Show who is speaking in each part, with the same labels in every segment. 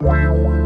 Speaker 1: Wow.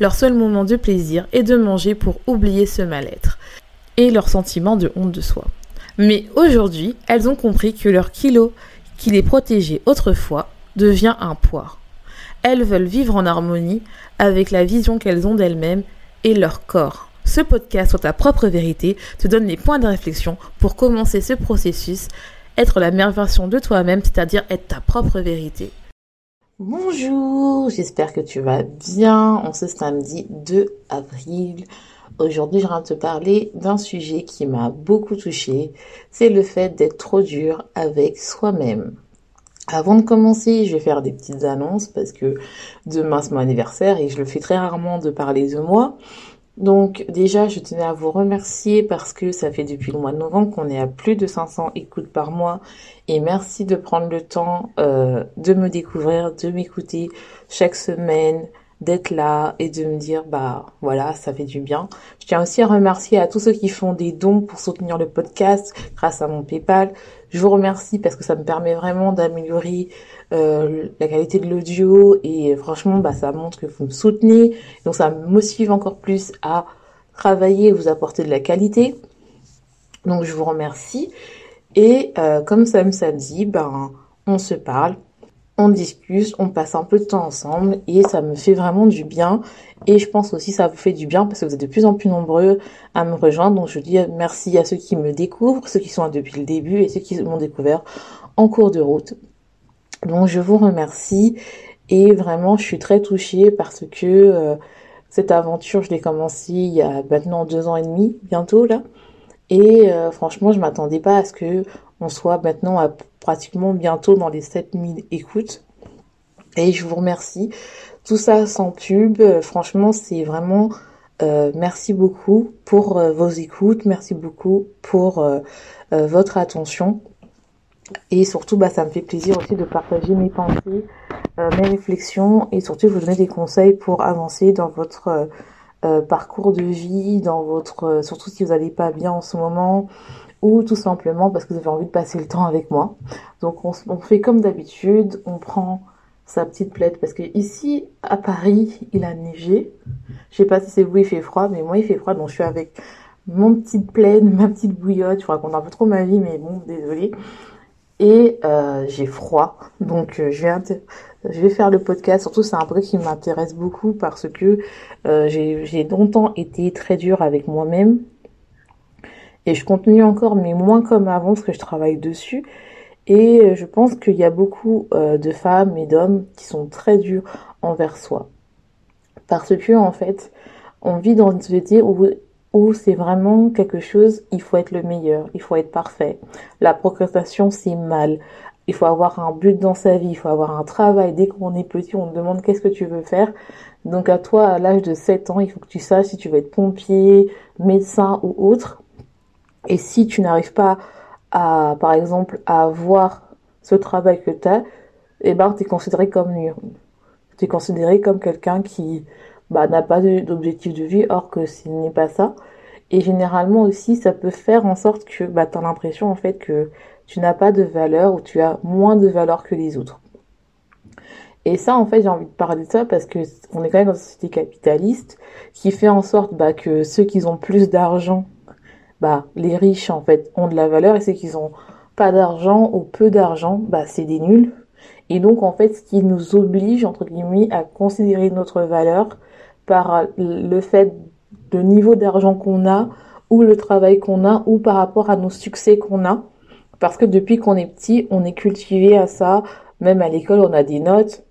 Speaker 1: Leur seul moment de plaisir est de manger pour oublier ce mal-être et leur sentiment de honte de soi. Mais aujourd'hui, elles ont compris que leur kilo qui les protégeait autrefois devient un poids. Elles veulent vivre en harmonie avec la vision qu'elles ont d'elles-mêmes et leur corps. Ce podcast sur ta propre vérité te donne les points de réflexion pour commencer ce processus, être la meilleure version de toi-même, c'est-à-dire être ta propre vérité. Bonjour, j'espère que tu vas bien en ce samedi 2 avril. Aujourd'hui, je viens te parler d'un sujet qui m'a beaucoup touché. C'est le fait d'être trop dur avec soi-même. Avant de commencer, je vais faire des petites annonces parce que demain c'est mon anniversaire et je le fais très rarement de parler de moi. Donc déjà, je tenais à vous remercier parce que ça fait depuis le mois de novembre qu'on est à plus de 500 écoutes par mois. Et merci de prendre le temps euh, de me découvrir, de m'écouter chaque semaine, d'être là et de me dire bah voilà ça fait du bien. Je tiens aussi à remercier à tous ceux qui font des dons pour soutenir le podcast grâce à mon PayPal. Je vous remercie parce que ça me permet vraiment d'améliorer euh, la qualité de l'audio et franchement bah ça montre que vous me soutenez donc ça me motive encore plus à travailler et vous apporter de la qualité. Donc je vous remercie et euh, comme ça me samedi ben on se parle on discute, on passe un peu de temps ensemble et ça me fait vraiment du bien. Et je pense aussi ça vous fait du bien parce que vous êtes de plus en plus nombreux à me rejoindre. Donc je dis merci à ceux qui me découvrent, ceux qui sont là depuis le début et ceux qui m'ont découvert en cours de route. Donc je vous remercie et vraiment je suis très touchée parce que euh, cette aventure je l'ai commencée il y a maintenant deux ans et demi bientôt là. Et euh, franchement je m'attendais pas à ce que on soit maintenant à pratiquement bientôt dans les 7000 écoutes. Et je vous remercie. Tout ça sans pub, euh, franchement, c'est vraiment merci beaucoup pour vos écoutes, merci beaucoup pour votre attention. Et surtout, bah, ça me fait plaisir aussi de partager mes pensées, mes réflexions et surtout vous donner des conseils pour avancer dans votre parcours de vie, dans votre, surtout si vous n'allez pas bien en ce moment, ou tout simplement parce que vous avez envie de passer le temps avec moi. Donc on, fait comme d'habitude, on prend sa petite plaide parce que ici à Paris il a neigé. Je sais pas si c'est vous il fait froid, mais moi il fait froid donc je suis avec mon petite plaide, ma petite bouillotte. Je raconte un peu trop ma vie, mais bon désolé. Et euh, j'ai froid, donc euh, je vais faire le podcast. Surtout c'est un truc qui m'intéresse beaucoup parce que euh, j'ai longtemps été très dure avec moi-même et je continue encore, mais moins comme avant, parce que je travaille dessus. Et je pense qu'il y a beaucoup de femmes et d'hommes qui sont très durs envers soi. Parce que, en fait, on vit dans une société où, où c'est vraiment quelque chose, il faut être le meilleur, il faut être parfait. La procrastination, c'est mal. Il faut avoir un but dans sa vie, il faut avoir un travail. Dès qu'on est petit, on te demande qu'est-ce que tu veux faire. Donc à toi, à l'âge de 7 ans, il faut que tu saches si tu veux être pompier, médecin ou autre. Et si tu n'arrives pas à, par exemple, à avoir ce travail que tu as, eh ben, tu es considéré comme nul. Tu es considéré comme quelqu'un qui bah, n'a pas d'objectif de vie, or que ce n'est pas ça. Et généralement aussi, ça peut faire en sorte que bah, tu as l'impression en fait que tu n'as pas de valeur ou tu as moins de valeur que les autres. Et ça, en fait, j'ai envie de parler de ça parce que on est quand même dans une société capitaliste qui fait en sorte bah, que ceux qui ont plus d'argent bah, les riches, en fait, ont de la valeur et ceux qui ont pas d'argent ou peu d'argent, bah, c'est des nuls. Et donc, en fait, ce qui nous oblige, entre guillemets, à considérer notre valeur par le fait de niveau d'argent qu'on a ou le travail qu'on a ou par rapport à nos succès qu'on a. Parce que depuis qu'on est petit, on est cultivé à ça. Même à l'école, on a des notes.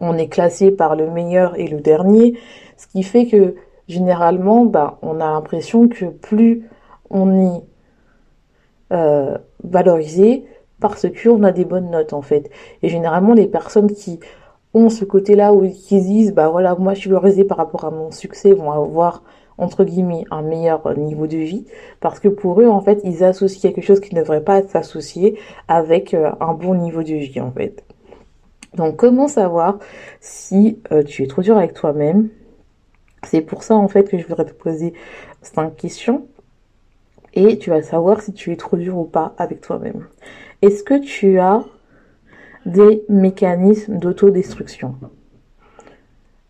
Speaker 1: On est classé par le meilleur et le dernier. Ce qui fait que généralement, bah, on a l'impression que plus on est euh, valorisé parce qu'on a des bonnes notes en fait. Et généralement les personnes qui ont ce côté-là où qui disent bah voilà moi je suis valorisée par rapport à mon succès vont avoir entre guillemets un meilleur niveau de vie parce que pour eux en fait ils associent quelque chose qui ne devrait pas associé avec euh, un bon niveau de vie en fait. Donc comment savoir si euh, tu es trop dur avec toi-même? C'est pour ça en fait que je voudrais te poser cinq questions et tu vas savoir si tu es trop dur ou pas avec toi-même. Est-ce que tu as des mécanismes d'autodestruction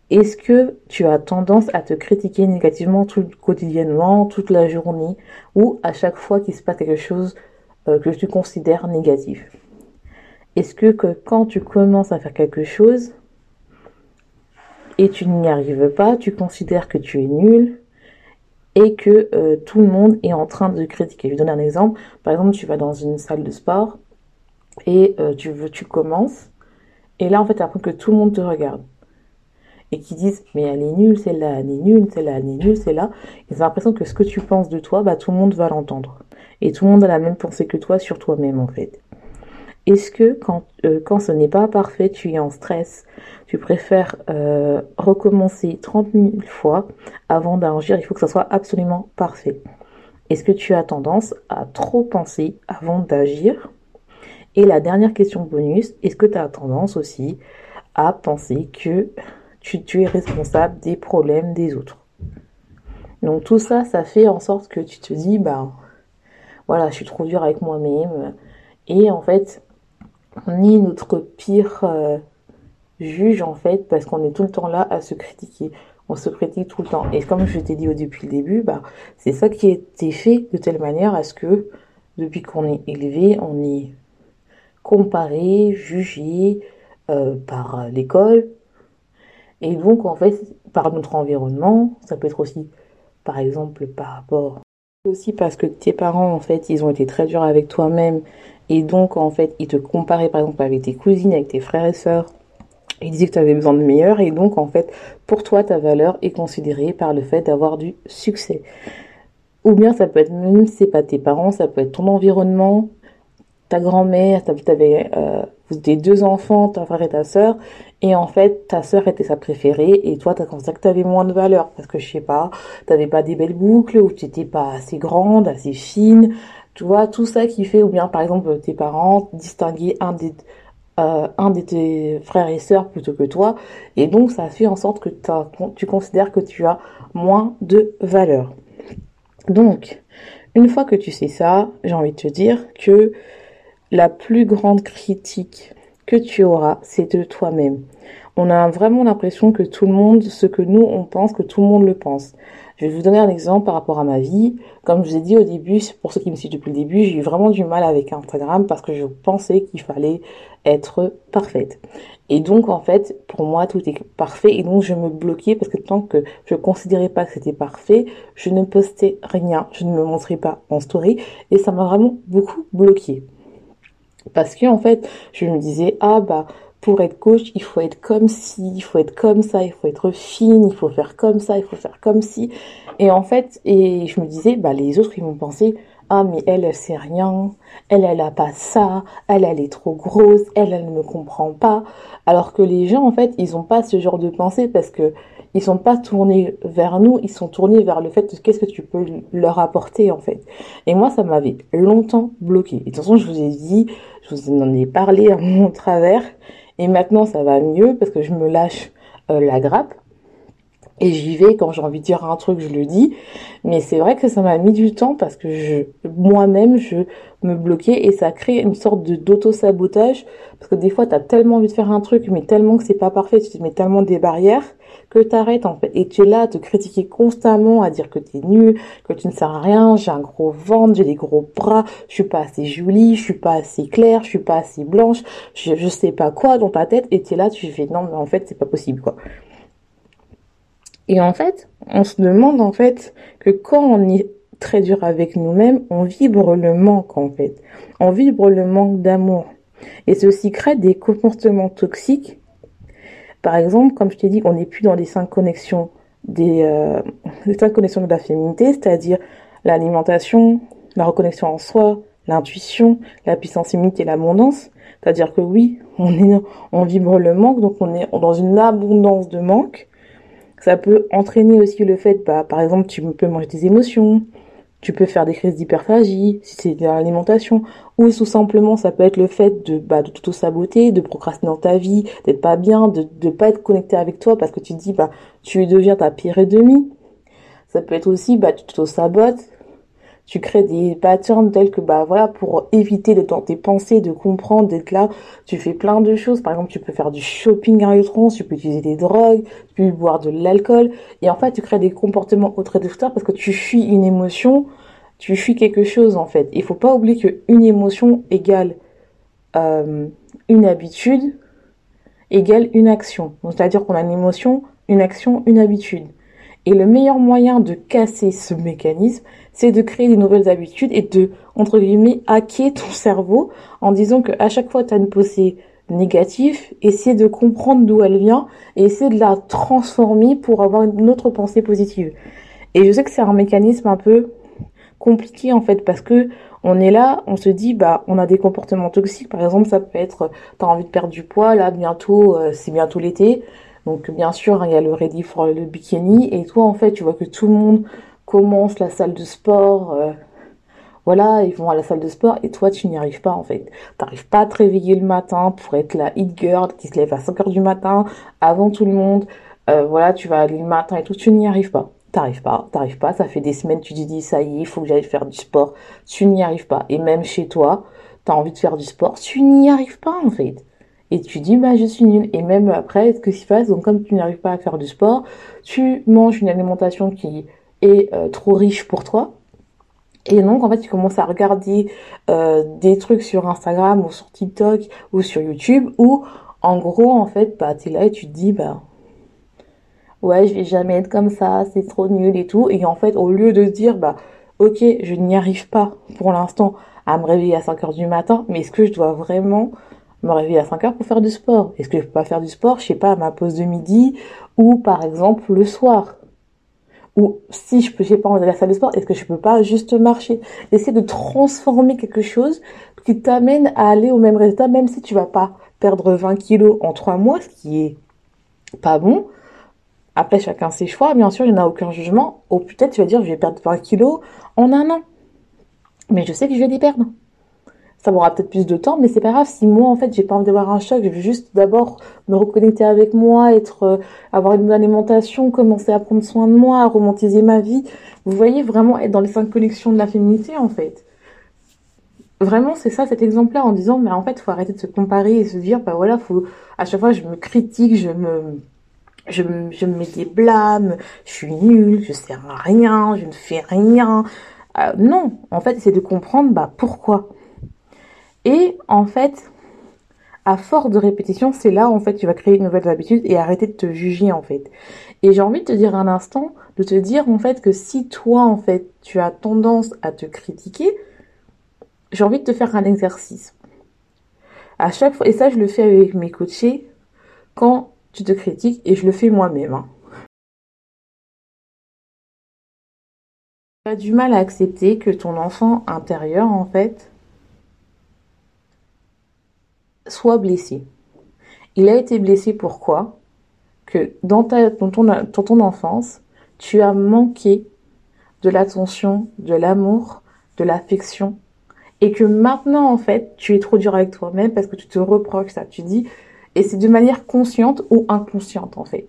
Speaker 1: Est-ce que tu as tendance à te critiquer négativement tout quotidiennement, toute la journée, ou à chaque fois qu'il se passe quelque chose euh, que tu considères négatif? Est-ce que, quand tu commences à faire quelque chose et tu n'y arrives pas, tu considères que tu es nul, et que euh, tout le monde est en train de critiquer? Je vais donner un exemple. Par exemple, tu vas dans une salle de sport et euh, tu veux, tu commences et là en fait, tu que tout le monde te regarde et qui disent mais elle est nulle, celle-là elle est nulle, celle-là elle est nulle, celle-là. Ils ont l'impression que ce que tu penses de toi, bah tout le monde va l'entendre et tout le monde a la même pensée que toi sur toi-même en fait. Est-ce que quand, euh, quand ce n'est pas parfait, tu es en stress, tu préfères euh, recommencer 30 000 fois avant d'agir, il faut que ça soit absolument parfait. Est-ce que tu as tendance à trop penser avant d'agir? Et la dernière question bonus, est-ce que tu as tendance aussi à penser que tu, es responsable des problèmes des autres? Donc tout ça, ça fait en sorte que tu te dis, bah voilà, je suis trop dur avec moi-même. Et en fait, on est notre pire euh, juge en fait parce qu'on est tout le temps là à se critiquer. On se critique tout le temps. Et comme je t'ai dit au depuis le début, bah, c'est ça qui a été fait de telle manière à ce que depuis qu'on est élevé, on est comparé, jugé euh, par l'école. Et donc en fait, par notre environnement, ça peut être aussi par exemple par rapport aussi parce que tes parents en fait, ils ont été très durs avec toi-même et donc en fait, ils te comparaient par exemple avec tes cousines, avec tes frères et sœurs il disait que tu avais besoin de meilleur et donc en fait pour toi ta valeur est considérée par le fait d'avoir du succès. Ou bien ça peut être même c'est pas tes parents, ça peut être ton environnement, ta grand-mère, tu avais euh, des deux enfants, ton frère et ta sœur, et en fait ta sœur était sa préférée et toi t'as considéré que tu avais moins de valeur parce que je sais pas, t'avais pas des belles boucles ou tu n'étais pas assez grande, assez fine, tu vois tout ça qui fait ou bien par exemple tes parents distinguer un des euh, un de tes frères et sœurs plutôt que toi. Et donc, ça fait en sorte que tu considères que tu as moins de valeur. Donc, une fois que tu sais ça, j'ai envie de te dire que la plus grande critique que tu auras, c'est de toi-même. On a vraiment l'impression que tout le monde, ce que nous, on pense, que tout le monde le pense. Je vais vous donner un exemple par rapport à ma vie. Comme je vous ai dit au début, pour ceux qui me suivent depuis le début, j'ai eu vraiment du mal avec Instagram parce que je pensais qu'il fallait être parfaite. Et donc, en fait, pour moi, tout est parfait. Et donc, je me bloquais parce que tant que je considérais pas que c'était parfait, je ne postais rien. Je ne me montrais pas en story. Et ça m'a vraiment beaucoup bloqué. Parce que, en fait, je me disais, ah, bah, pour être coach, il faut être comme ci, il faut être comme ça, il faut être fine, il faut faire comme ça, il faut faire comme ci. Et en fait, et je me disais, bah, les autres, ils vont penser, ah, mais elle, elle sait rien, elle, elle a pas ça, elle, elle est trop grosse, elle, elle ne me comprend pas. Alors que les gens, en fait, ils ont pas ce genre de pensée parce que ils sont pas tournés vers nous, ils sont tournés vers le fait de qu'est-ce que tu peux leur apporter, en fait. Et moi, ça m'avait longtemps bloqué. Et de toute façon, je vous ai dit, je vous en ai parlé à mon travers, et maintenant, ça va mieux parce que je me lâche euh, la grappe. Et j'y vais quand j'ai envie de dire un truc, je le dis. Mais c'est vrai que ça m'a mis du temps parce que je, moi-même, je me bloquais et ça crée une sorte de d'auto-sabotage. Parce que des fois, t'as tellement envie de faire un truc, mais tellement que c'est pas parfait, tu te mets tellement des barrières que t'arrêtes en fait. Et tu es là à te critiquer constamment, à dire que t'es nul, que tu ne sers rien, j'ai un gros ventre, j'ai des gros bras, je suis pas assez jolie, je suis pas assez claire, je suis pas assez blanche, je, je sais pas quoi dans ta tête. Et tu es là, tu fais non, mais en fait, c'est pas possible quoi. Et en fait, on se demande en fait que quand on est très dur avec nous-mêmes, on vibre le manque en fait. On vibre le manque d'amour. Et ceci crée des comportements toxiques. Par exemple, comme je t'ai dit, on n'est plus dans les cinq connexions des euh, les cinq connexions de la féminité, c'est-à-dire l'alimentation, la reconnexion en soi, l'intuition, la puissance immunité et l'abondance. C'est-à-dire que oui, on est, on vibre le manque, donc on est dans une abondance de manque. Ça peut entraîner aussi le fait, bah, par exemple, tu peux manger tes émotions, tu peux faire des crises d'hyperphagie, si c'est de l'alimentation, ou tout simplement ça peut être le fait de, bah, de tout saboter, de procrastiner dans ta vie, d'être pas bien, de ne pas être connecté avec toi parce que tu te dis bah tu deviens ta pire ennemie. Ça peut être aussi bah tu te sabotes, tu crées des patterns tels que bah voilà pour éviter de dans tes pensées de comprendre d'être là tu fais plein de choses. Par exemple tu peux faire du shopping à outrance tu peux utiliser des drogues tu peux boire de l'alcool. Et en fait tu crées des comportements auto-destructeurs parce que tu fuis une émotion tu fuis quelque chose en fait. Il faut pas oublier que une émotion égale euh, une habitude égale une action. Donc c'est à dire qu'on a une émotion une action une habitude. Et le meilleur moyen de casser ce mécanisme, c'est de créer des nouvelles habitudes et de, entre guillemets, hacker ton cerveau en disant qu'à chaque fois tu as une pensée négative, essayer de comprendre d'où elle vient et essayer de la transformer pour avoir une autre pensée positive. Et je sais que c'est un mécanisme un peu compliqué en fait parce que on est là, on se dit bah on a des comportements toxiques. Par exemple ça peut être t'as envie de perdre du poids là bientôt euh, c'est bientôt l'été. Donc bien sûr, il y a le ready for le bikini. Et toi en fait, tu vois que tout le monde commence la salle de sport. Euh, voilà, ils vont à la salle de sport et toi tu n'y arrives pas en fait. Tu n'arrives pas à te réveiller le matin pour être la hit girl qui se lève à 5h du matin avant tout le monde. Euh, voilà, tu vas aller le matin et tout, tu n'y arrives pas. T'arrives pas, t'arrives pas, ça fait des semaines, tu te dis ça y est, il faut que j'aille faire du sport, tu n'y arrives pas. Et même chez toi, tu as envie de faire du sport, tu n'y arrives pas en fait et tu dis bah je suis nulle et même après ce que se passe donc comme tu n'arrives pas à faire du sport tu manges une alimentation qui est euh, trop riche pour toi. Et donc en fait tu commences à regarder euh, des trucs sur Instagram ou sur TikTok ou sur YouTube où en gros en fait bah t'es là et tu te dis bah ouais je vais jamais être comme ça c'est trop nul et tout. Et en fait au lieu de se dire bah ok je n'y arrive pas pour l'instant à me réveiller à 5 heures du matin mais est-ce que je dois vraiment me réveiller à 5 heures pour faire du sport? Est-ce que je peux pas faire du sport, je sais pas, à ma pause de midi ou par exemple le soir? Ou si je peux, j'ai pas envie d'aller à la salle de sport, est-ce que je peux pas juste marcher? Essayer de transformer quelque chose qui t'amène à aller au même résultat, même si tu vas pas perdre 20 kilos en 3 mois, ce qui est pas bon. Après, chacun ses choix. Bien sûr, il n'y en a aucun jugement. Ou peut-être tu vas dire, je vais perdre 20 kilos en un an. Mais je sais que je vais les perdre ça m'aura peut-être plus de temps, mais c'est pas grave si moi en fait j'ai pas envie d'avoir un choc, je veux juste d'abord me reconnecter avec moi, être, euh, avoir une bonne alimentation, commencer à prendre soin de moi, à romantiser ma vie. Vous voyez vraiment être dans les cinq connexions de la féminité en fait. Vraiment c'est ça cet exemple-là en disant mais en fait faut arrêter de se comparer et se dire bah voilà faut à chaque fois je me critique, je me je, je me mets des blâmes, je suis nulle, je sers à rien, je ne fais rien. Euh, non, en fait c'est de comprendre bah pourquoi et en fait, à force de répétition, c'est là en fait tu vas créer une nouvelle habitude et arrêter de te juger en fait. Et j'ai envie de te dire un instant, de te dire en fait que si toi en fait tu as tendance à te critiquer, j'ai envie de te faire un exercice. À chaque fois, et ça je le fais avec mes coachés, quand tu te critiques, et je le fais moi-même. Hein. Tu as du mal à accepter que ton enfant intérieur en fait soit blessé. Il a été blessé pourquoi Que dans, ta, dans, ton, dans ton enfance, tu as manqué de l'attention, de l'amour, de l'affection, et que maintenant, en fait, tu es trop dur avec toi-même parce que tu te reproches ça. Tu dis, et c'est de manière consciente ou inconsciente, en fait.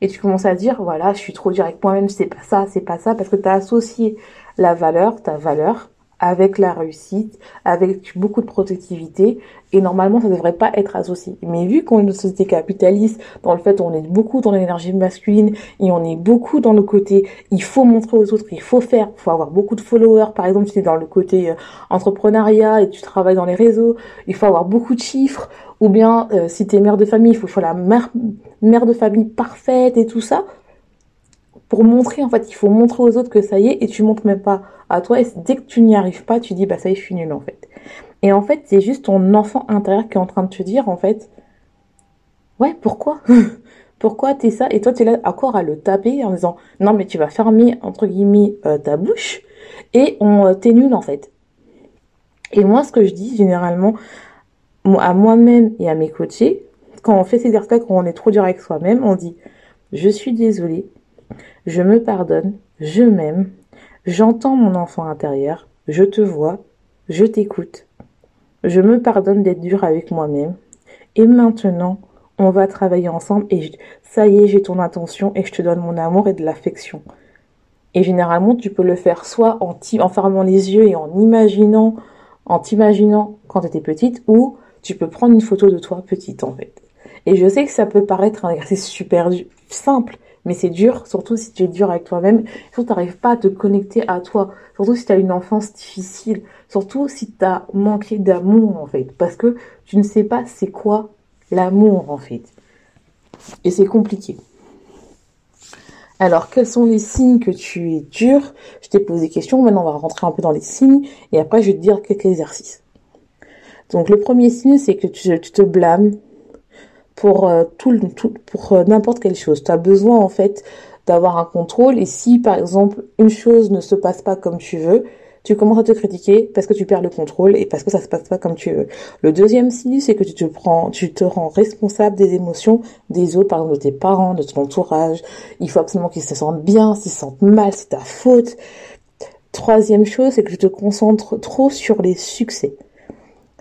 Speaker 1: Et tu commences à dire, voilà, je suis trop dur avec moi-même, c'est pas ça, c'est pas ça, parce que tu as associé la valeur, ta valeur, avec la réussite, avec beaucoup de protectivité, et normalement ça devrait pas être associé. Mais vu qu'on est une société capitaliste, dans le fait on est beaucoup dans l'énergie masculine et on est beaucoup dans le côté il faut montrer aux autres, il faut faire, il faut avoir beaucoup de followers. Par exemple, si tu es dans le côté euh, entrepreneuriat et tu travailles dans les réseaux, il faut avoir beaucoup de chiffres. Ou bien euh, si tu es mère de famille, il faut faire la mère, mère de famille parfaite et tout ça pour montrer, en fait, il faut montrer aux autres que ça y est, et tu montres même pas à toi, et dès que tu n'y arrives pas, tu dis, bah ça y est, je suis nulle, en fait. Et en fait, c'est juste ton enfant intérieur qui est en train de te dire, en fait, ouais, pourquoi? Pourquoi t'es ça? Et toi, t'es là encore à le taper en disant, non, mais tu vas fermer, entre guillemets, euh, ta bouche, et on euh, t'es nul, en fait. Et moi, ce que je dis généralement à moi-même et à mes coachés, quand on fait ces exercices, quand on est trop dur avec soi-même, on dit je suis désolée, je me pardonne, je m'aime, j'entends mon enfant intérieur, je te vois, je t'écoute, je me pardonne d'être dur avec moi-même, et maintenant, on va travailler ensemble et ça y est, j'ai ton attention et je te donne mon amour et de l'affection. Et généralement, tu peux le faire soit en, fermant les yeux et en imaginant, en t'imaginant quand tu étais petite, ou tu peux prendre une photo de toi petite en fait. Et je sais que ça peut paraître un exercice super simple, mais c'est dur, surtout si tu es dur avec toi-même, surtout tu n'arrives pas à te connecter à toi, surtout si tu as une enfance difficile, surtout si tu as manqué d'amour en fait, parce que tu ne sais pas c'est quoi l'amour en fait. Et c'est compliqué. Alors, quels sont les signes que tu es dur? Je t'ai posé des questions, maintenant on va rentrer un peu dans les signes, et après je vais te dire quelques exercices. Donc le premier signe, c'est que tu, te blâmes pour euh, tout, pour euh, n'importe quelle chose. Tu as besoin en fait d'avoir un contrôle, et si par exemple une chose ne se passe pas comme tu veux, tu commences à te critiquer parce que tu perds le contrôle et parce que ça se passe pas comme tu veux. Le deuxième signe, c'est que tu te prends, tu te rends responsable des émotions des autres, par exemple de tes parents, de ton entourage. Il faut absolument qu'ils se sentent bien, s'ils se sentent mal, c'est ta faute. Troisième chose, c'est que tu te concentres trop sur les succès.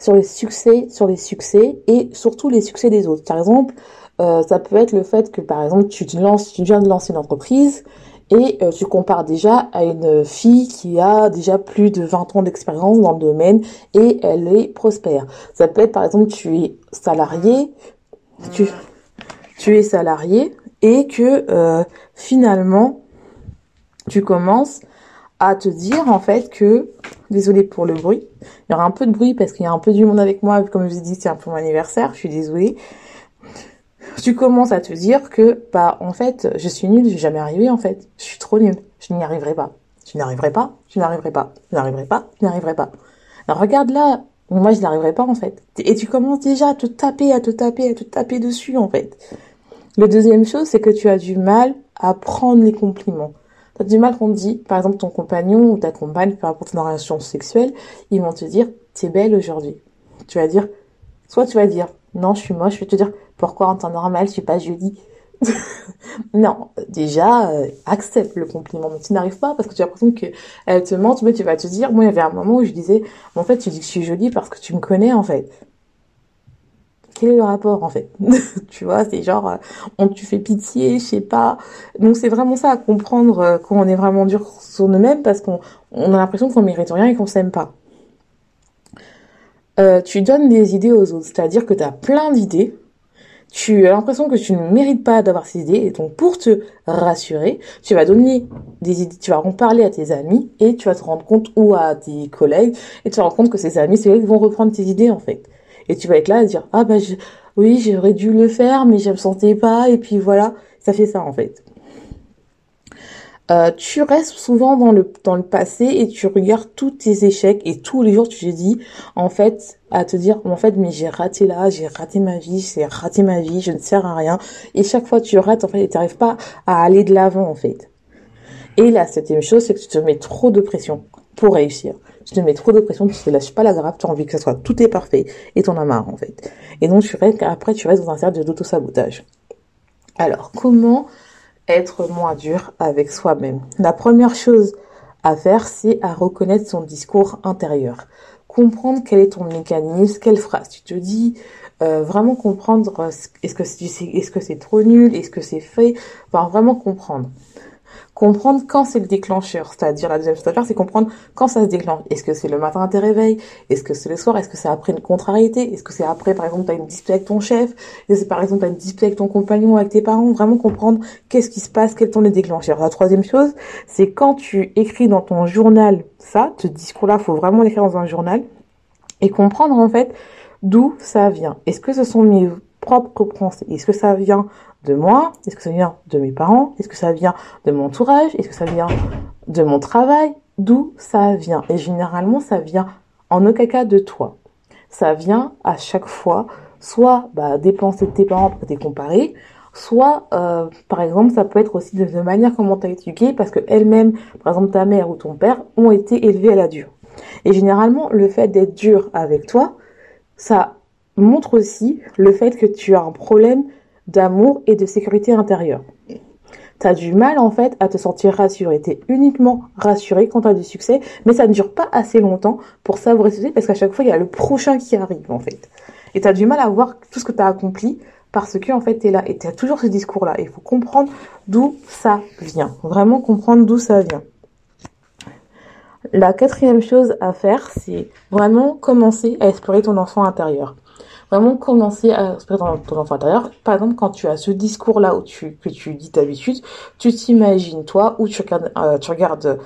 Speaker 1: Sur les succès, sur les succès et surtout les succès des autres. Par exemple, euh, ça peut être le fait que par exemple tu te lances, tu viens de lancer une entreprise et euh, tu compares déjà à une fille qui a déjà plus de 20 ans d'expérience dans le domaine et elle est prospère. Ça peut être par exemple tu es salarié, tu, es salarié et que euh, finalement tu commences à te dire en fait que désolé pour le bruit, il y aura un peu de bruit parce qu'il y a un peu du monde avec moi comme je vous ai dit c'est un peu mon anniversaire, je suis désolée tu commences à te dire que, bah, en fait, je suis nulle, je vais jamais arriver, en fait. Je suis trop nulle. Je n'y arriverai pas. Je n'arriverai pas. Je n'arriverai pas. Je n'arriverai pas. Je n'arriverai pas. Alors, regarde là. Moi, je n'arriverai pas, en fait. Et tu commences déjà à te taper, à te taper, à te taper dessus, en fait. Le deuxième chose, c'est que tu as du mal à prendre les compliments. Du mal qu'on te dit, par exemple, ton compagnon ou ta compagne, par rapport à ton relation sexuelle, ils vont te dire, t'es belle aujourd'hui. Tu vas dire, soit tu vas dire, non, je suis moche, je vais te dire, pourquoi en temps normal, je suis pas jolie? Non, déjà, euh, accepte le compliment. Mais tu n'arrives pas parce que tu as l'impression qu'elle te ment, mais tu vas te dire, moi, il y avait un moment où je disais, en fait, tu dis que je suis jolie parce que tu me connais, en fait. Quel est le rapport, en fait Tu vois, c'est genre, euh, on tu fais pitié, je sais pas. Donc, c'est vraiment ça à comprendre euh, quand on est vraiment dur sur nous-mêmes parce qu'on on a l'impression qu'on mérite rien et qu'on s'aime pas. tu donnes des idées aux autres, c'est-à-dire que tu as plein d'idées, tu as l'impression que tu ne mérites pas d'avoir ces idées et donc pour te rassurer, tu vas donner des idées, tu vas en parler à tes amis et tu vas te rendre compte ou à tes collègues et tu te rendre compte que ces amis, c'est eux qui vont reprendre tes idées en fait. Et tu vas être là à dire ah bah oui j'aurais dû le faire mais je me sentais pas et puis voilà. Ça fait ça en fait. Euh, tu restes souvent dans le dans le passé et tu regardes tous tes échecs et tous les jours tu te dis en fait à te dire en fait mais j'ai raté là j'ai raté ma vie j'ai raté ma vie je ne sers à rien. Et chaque fois tu rates en fait et tu n'arrives pas à aller de l'avant en fait. Et la septième chose c'est que tu te mets trop de pression pour réussir. Tu te mets trop de pression tu te lâches pas la grappe tu as envie que ça soit tout est parfait et t'en as marre en fait. Et donc tu restes après tu restes dans un cercle d'auto sabotage alors comment être moins dur avec soi-même? La première chose à faire, c'est à reconnaître son discours intérieur. Comprendre quel est ton mécanisme, quelle phrase tu te dis, euh, vraiment comprendre est-ce que c'est est-ce que c'est trop nul, est-ce que c'est fait, enfin vraiment comprendre comprendre quand c'est le déclencheur. C'est-à-dire, la deuxième chose à faire, c'est comprendre quand ça se déclenche. Est-ce que c'est le matin à tes réveils? Est-ce que c'est le soir? Est-ce que c'est après une contrariété? Est-ce que c'est après, par exemple, tu as une dispute avec ton chef? Est-ce que c'est, par exemple, tu as une dispute avec ton compagnon, avec tes parents? Vraiment comprendre qu'est-ce qui se passe, quels sont les déclencheurs. La troisième chose, c'est quand tu écris dans ton journal ça, ce discours-là, faut vraiment l'écrire dans un journal et comprendre, en fait, d'où ça vient. Est-ce que ce sont mes propres pensées? Est-ce que ça vient de moi Est-ce que ça vient de mes parents Est-ce que ça vient de mon entourage Est-ce que ça vient de mon travail D'où ça vient Et généralement, ça vient en aucun cas de toi. Ça vient à chaque fois, soit bah, des pensées de tes parents pour t'es comparé, soit, euh, par exemple, ça peut être aussi de, manière comment t'as éduqué, parce que elle-même, par exemple, ta mère ou ton père, ont été élevés à la dure. Et généralement, le fait d'être dur avec toi, ça montre aussi le fait que tu as un problème d'amour et de sécurité intérieure. Tu as du mal en fait à te sentir rassuré. Tu es uniquement rassuré quand tu as du succès, mais ça ne dure pas assez longtemps pour savourer ce succès parce qu'à chaque fois, il y a le prochain qui arrive en fait. Et tu as du mal à voir tout ce que tu as accompli parce que en fait, tu es là et tu as toujours ce discours-là. Il faut comprendre d'où ça vient. Vraiment comprendre d'où ça vient. La quatrième chose à faire, c'est vraiment commencer à explorer ton enfant intérieur vraiment commencer à se dans ton enfant intérieur. Par exemple, quand tu as ce discours-là où tu, que tu dis d'habitude, tu t'imagines toi ou tu regardes, euh, tu regardes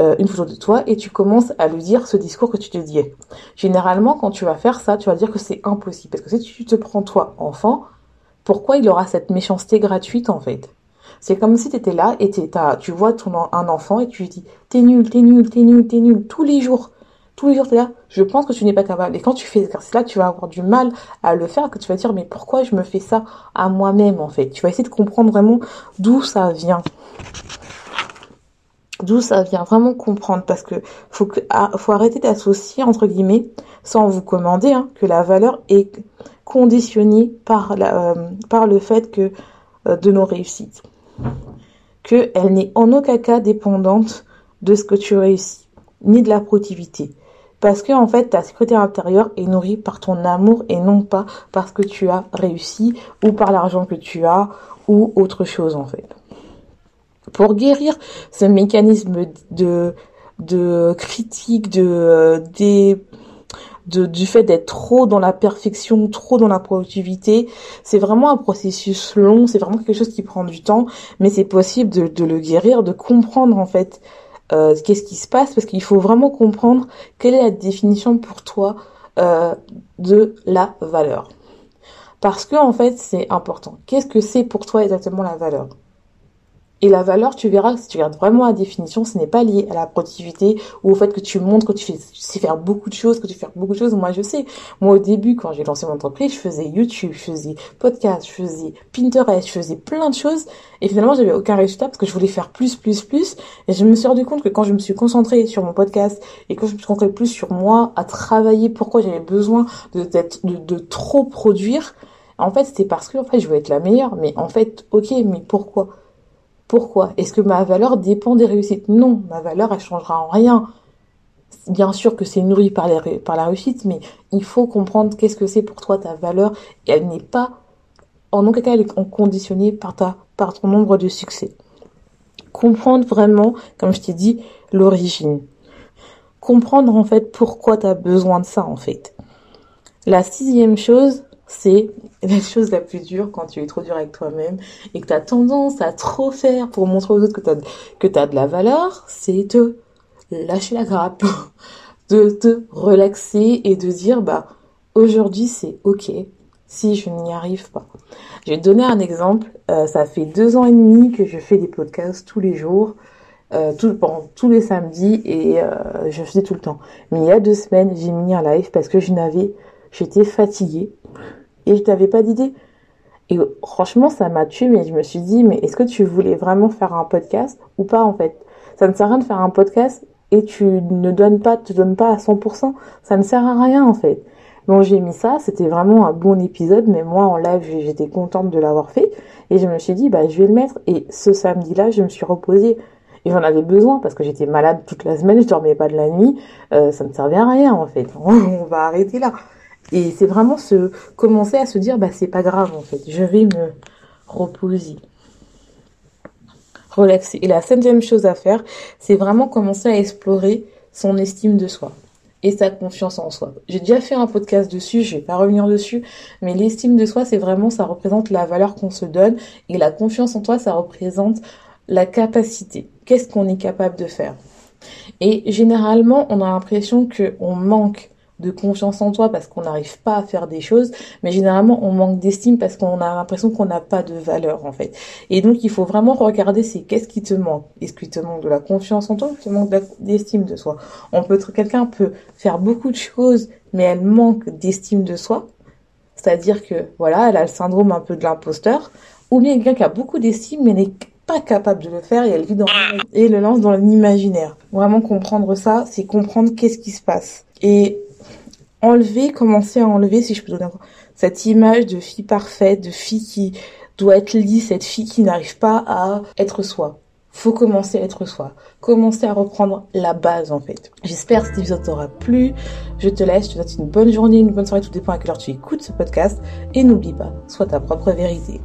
Speaker 1: euh, une photo de toi et tu commences à lui dire ce discours que tu te disais. Généralement, quand tu vas faire ça, tu vas dire que c'est impossible. Parce que si tu te prends toi, enfant, pourquoi il aura cette méchanceté gratuite en fait? C'est comme si tu étais là et tu vois ton, un enfant et tu lui dis t'es nul, t'es nul, t'es nul, t'es nul, tous les jours tous les jours, là, je pense que tu n'es pas capable. Et quand tu fais cet exercice-là, tu vas avoir du mal à le faire, que tu vas dire, mais pourquoi je me fais ça à moi-même, en fait? Tu vas essayer de comprendre vraiment d'où ça vient. D'où ça vient, vraiment comprendre, parce que faut, ah, faut arrêter d'associer, entre guillemets, sans vous commander, hein, que la valeur est conditionnée par, la, euh, par le fait que euh, de nos réussites. Qu'elle n'est en aucun cas dépendante de ce que tu réussis, ni de la productivité. Parce que en fait, ta sécurité intérieure est nourrie par ton amour et non pas parce que tu as réussi ou par l'argent que tu as ou autre chose en fait. Pour guérir ce mécanisme de de critique, de de, du fait d'être trop dans la perfection, trop dans la productivité. C'est vraiment un processus long, c'est vraiment quelque chose qui prend du temps, mais c'est possible de, de, le guérir, de comprendre en fait euh, qu'est-ce qui se passe parce qu'il faut vraiment comprendre quelle est la définition pour toi euh, de la valeur. Parce que en fait, c'est important. Qu'est-ce que c'est pour toi exactement la valeur? Et la valeur, tu verras, si tu regardes vraiment la définition, ce n'est pas lié à la productivité ou au fait que tu montres que tu, fais, sais faire beaucoup de choses, que tu fais beaucoup de choses. Moi, je sais. Moi, au début, quand j'ai lancé mon entreprise, je faisais YouTube, je faisais podcast, je faisais Pinterest, je faisais plein de choses. Et finalement, j'avais aucun résultat parce que je voulais faire plus, plus, plus. Et je me suis rendu compte que quand je me suis concentrée sur mon podcast et quand je me suis concentrée plus sur moi, à travailler, pourquoi j'avais besoin de, de, de trop produire, en fait, c'était parce que, en fait, je voulais être la meilleure. Mais en fait, ok, mais pourquoi? Pourquoi? Est-ce que ma valeur dépend des réussites? Non, ma valeur, elle changera en rien. Bien sûr que c'est nourri par, la réussite, mais il faut comprendre qu'est-ce que c'est pour toi ta valeur. Et elle n'est pas, en aucun cas, elle est conditionnée par, par ton nombre de succès. Comprendre vraiment, comme je t'ai dit, l'origine. Comprendre en fait pourquoi tu as besoin de ça en fait. La sixième chose, c'est la chose la plus dure quand tu es trop dur avec toi-même et que tu as tendance à trop faire pour montrer aux autres que tu as, de la valeur, c'est de lâcher la grappe, de te relaxer et de dire bah aujourd'hui c'est ok si je n'y arrive pas. Je vais te donner un exemple. Euh, ça fait deux ans et demi que je fais des podcasts tous les jours. Euh, tous les samedis et euh, je faisais tout le temps. Mais il y a deux semaines, j'ai mis un live parce que je n'avais, j'étais fatiguée et je t'avais pas d'idée. Et franchement, ça m'a tué, mais je me suis dit, mais est-ce que tu voulais vraiment faire un podcast ou pas en fait? Ça ne sert à rien de faire un podcast et tu ne donnes pas, te donnes pas à 100%. Ça ne sert à rien en fait. Donc j'ai mis ça, c'était vraiment un bon épisode, mais moi en live j'étais contente de l'avoir fait et je me suis dit bah je vais le mettre et ce samedi-là je me suis reposée et j'en avais besoin parce que j'étais malade toute la semaine, je dormais pas de la nuit, euh, ça ne servait à rien en fait. On va arrêter là. Et c'est vraiment se commencer à se dire bah c'est pas grave en fait, je vais me reposer. Relaxer. Et la septième chose à faire, c'est vraiment commencer à explorer son estime de soi et sa confiance en soi. J'ai déjà fait un podcast dessus, je vais pas revenir dessus, mais l'estime de soi, c'est vraiment, ça représente la valeur qu'on se donne, et la confiance en toi, ça représente la capacité. Qu'est-ce qu'on est capable de faire? Et généralement, on a l'impression qu'on manque de confiance en toi parce qu'on n'arrive pas à faire des choses, mais généralement on manque d'estime parce qu'on a l'impression qu'on n'a pas de valeur en fait. Et donc il faut vraiment regarder c'est qu'est-ce qui te manque. Est-ce qu'il te manque de la confiance en toi ou te manque d'estime de soi? On peut quelqu'un peut faire beaucoup de choses mais elle manque d'estime de soi, c'est-à-dire que voilà, elle a le syndrome un peu de l'imposteur, ou bien quelqu'un qui a beaucoup d'estime mais n'est pas capable de le faire et elle le lance dans l'imaginaire. Vraiment comprendre ça, c'est comprendre qu'est-ce qui se passe. Et enlever, commencer à enlever, si je peux donner cette image de fille parfaite, de fille qui doit être lisse, cette fille qui n'arrive pas à être soi. Faut commencer à être soi. Commencer à reprendre la base en fait. J'espère que cet épisode t'aura plu. Je te laisse, je te souhaite une bonne journée, une bonne soirée, tout dépend à quelle heure tu écoutes ce podcast. Et n'oublie pas, sois ta propre vérité.